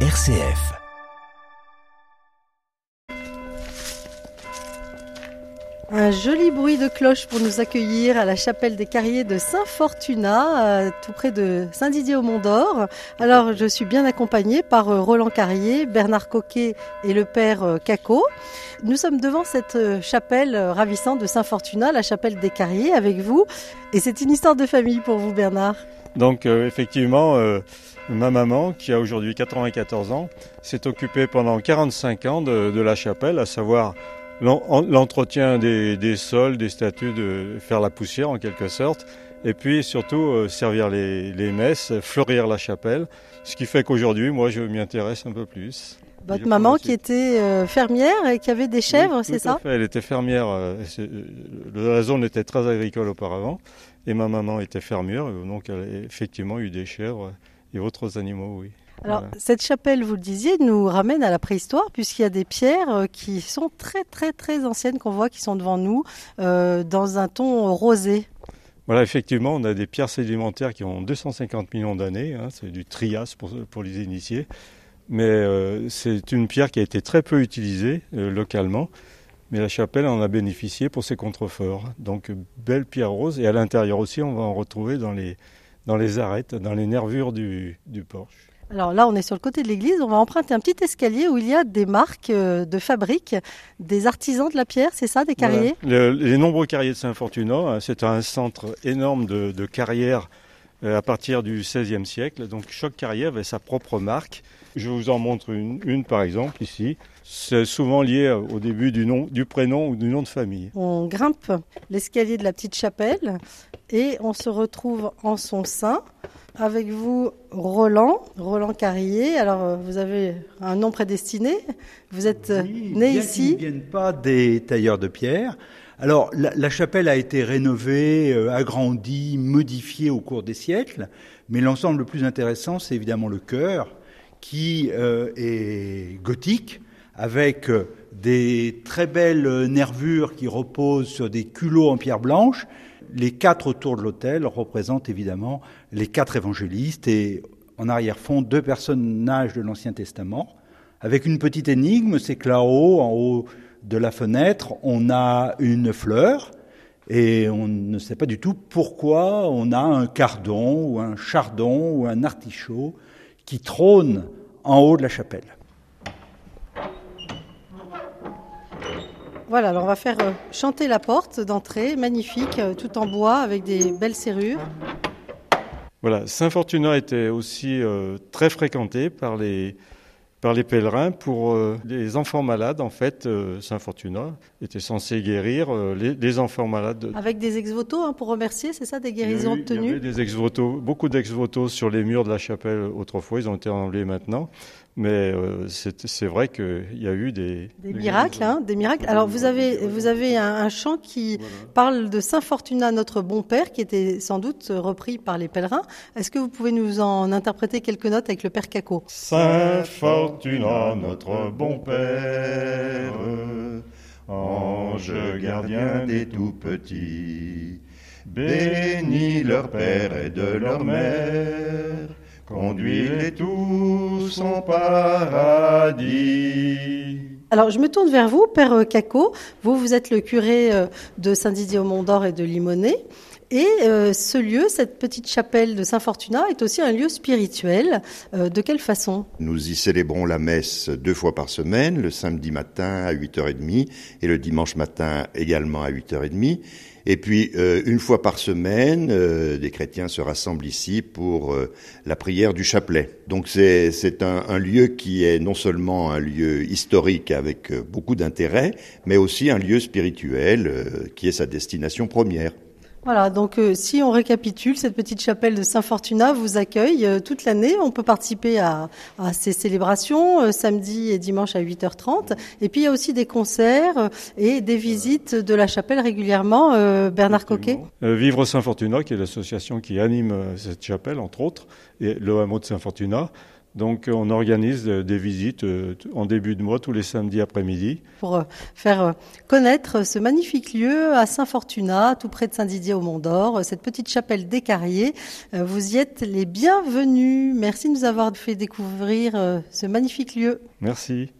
RCF. Un joli bruit de cloche pour nous accueillir à la chapelle des Carriers de Saint-Fortuna, euh, tout près de Saint-Didier-au-Mont-d'Or. Alors, je suis bien accompagnée par euh, Roland Carrier, Bernard Coquet et le père euh, Caco. Nous sommes devant cette chapelle ravissante de Saint-Fortuna, la chapelle des Carriers, avec vous. Et c'est une histoire de famille pour vous, Bernard. Donc, effectivement, ma maman, qui a aujourd'hui 94 ans, s'est occupée pendant 45 ans de la chapelle, à savoir l'entretien des, sols, des statues, de faire la poussière en quelque sorte, et puis surtout euh, servir les, messes, fleurir la chapelle, ce qui fait qu'aujourd'hui, moi, je m'y intéresse un peu plus. Votre maman qui était euh, fermière et qui avait des chèvres, c'est ça? Elle était fermière. Euh, la zone était très agricole auparavant, et ma maman était fermière, donc elle a effectivement eu des chèvres et autres animaux, oui. Alors, cette chapelle, vous le disiez, nous ramène à la préhistoire, puisqu'il y a des pierres euh, qui sont très, très, très anciennes qu'on voit, qui sont devant nous, euh, dans un ton rosé. Voilà, effectivement, on a des pierres sédimentaires qui ont 250 millions d'années. Hein, c'est du Trias pour, pour les initiés. Mais euh, c'est une pierre qui a été très peu utilisée localement. Mais la chapelle en a bénéficié pour ses contreforts. Donc, belle pierre rose. Et à l'intérieur aussi, on va en retrouver dans les, dans les arêtes, dans les nervures du, du porche. Alors là, on est sur le côté de l'église. On va emprunter un petit escalier où il y a des marques euh, de fabrique, des artisans de la pierre, c'est ça, des carriers? Les nombreux carriers de Saint-Fortuna, hein, c'est un centre énorme de, carrières à partir du XVIe siècle. Donc chaque carrière avait sa propre marque. Je vous en montre une, par exemple ici. C'est souvent lié au début du, nom, du prénom ou du nom de famille. On grimpe l'escalier de la petite chapelle et on se retrouve en son sein. Avec vous, Roland, Roland Carrier. Alors, euh, vous avez un nom prédestiné. Vous êtes euh, né ici. Ils ne viennent pas des tailleurs de pierre. Alors, la, chapelle a été rénovée, euh, agrandie, modifiée au cours des siècles, mais l'ensemble le plus intéressant, c'est évidemment le chœur, qui est gothique, avec des très belles nervures qui reposent sur des culots en pierre blanche, les quatre autour de l'autel représentent évidemment les quatre évangélistes et en arrière-fond deux personnages de l'Ancien Testament, avec une petite énigme, c'est que là-haut, en haut de la fenêtre, on a une fleur et on ne sait pas du tout pourquoi on a un cardon ou un chardon ou un artichaut qui trône en haut de la chapelle. Voilà, alors on va faire euh, chanter la porte d'entrée, magnifique, euh, tout en bois avec des belles serrures. Voilà, Saint-Fortuna était aussi euh, très fréquenté par les, par les pèlerins pour euh, les enfants malades. En fait, euh, Saint Fortuna était censé guérir euh, les, enfants malades. Avec des ex-votos hein, pour remercier, c'est ça, des guérisons obtenues Il y avait des ex-votos, beaucoup d'ex-votos sur les murs de la chapelle autrefois. Ils ont été enlevés maintenant. Mais c'est vrai qu'il y a eu des, des, miracles, hein, des miracles. Alors vous avez vous avez un, chant qui parle de Saint Fortuna, notre bon père, qui était sans doute repris par les pèlerins. Est-ce que vous pouvez nous en interpréter quelques notes avec le père Caco? Saint Fortuna, notre bon Père, ange gardien des tout petits, bénis leur Père et de leur Mère, conduis-les tous en paradis. Alors, je me tourne vers vous, Père Caco. Vous, vous êtes le curé euh, de Saint-Didier-au-Mont-d'Or et de Limonest. Et euh, ce lieu, cette petite chapelle de Saint-Fortuna, est aussi un lieu spirituel. Euh, de quelle façon? Nous y célébrons la messe deux fois par semaine, le samedi matin à 8h30 et le dimanche matin également à 8h30. Et puis, euh, une fois par semaine, des chrétiens se rassemblent ici pour la prière du chapelet. Donc c'est un, un, lieu qui est non seulement un lieu historique avec beaucoup d'intérêt, mais aussi un lieu spirituel qui est sa destination première. Voilà, donc euh, si on récapitule, cette petite chapelle de Saint-Fortuna vous accueille euh, toute l'année. On peut participer à, ces célébrations euh, samedi et dimanche à 8h30. Et puis il y a aussi des concerts et des visites de la chapelle régulièrement. Bernard Coquet Vivre Saint-Fortuna, qui est l'association qui anime cette chapelle, entre autres, et le hameau de Saint-Fortuna. Donc on organise des visites en début de mois tous les samedis après-midi. Pour faire connaître ce magnifique lieu à Saint-Fortuna, tout près de Saint-Didier au Mont-d'Or, cette petite chapelle des Carriers, vous y êtes les bienvenus. Merci de nous avoir fait découvrir ce magnifique lieu. Merci.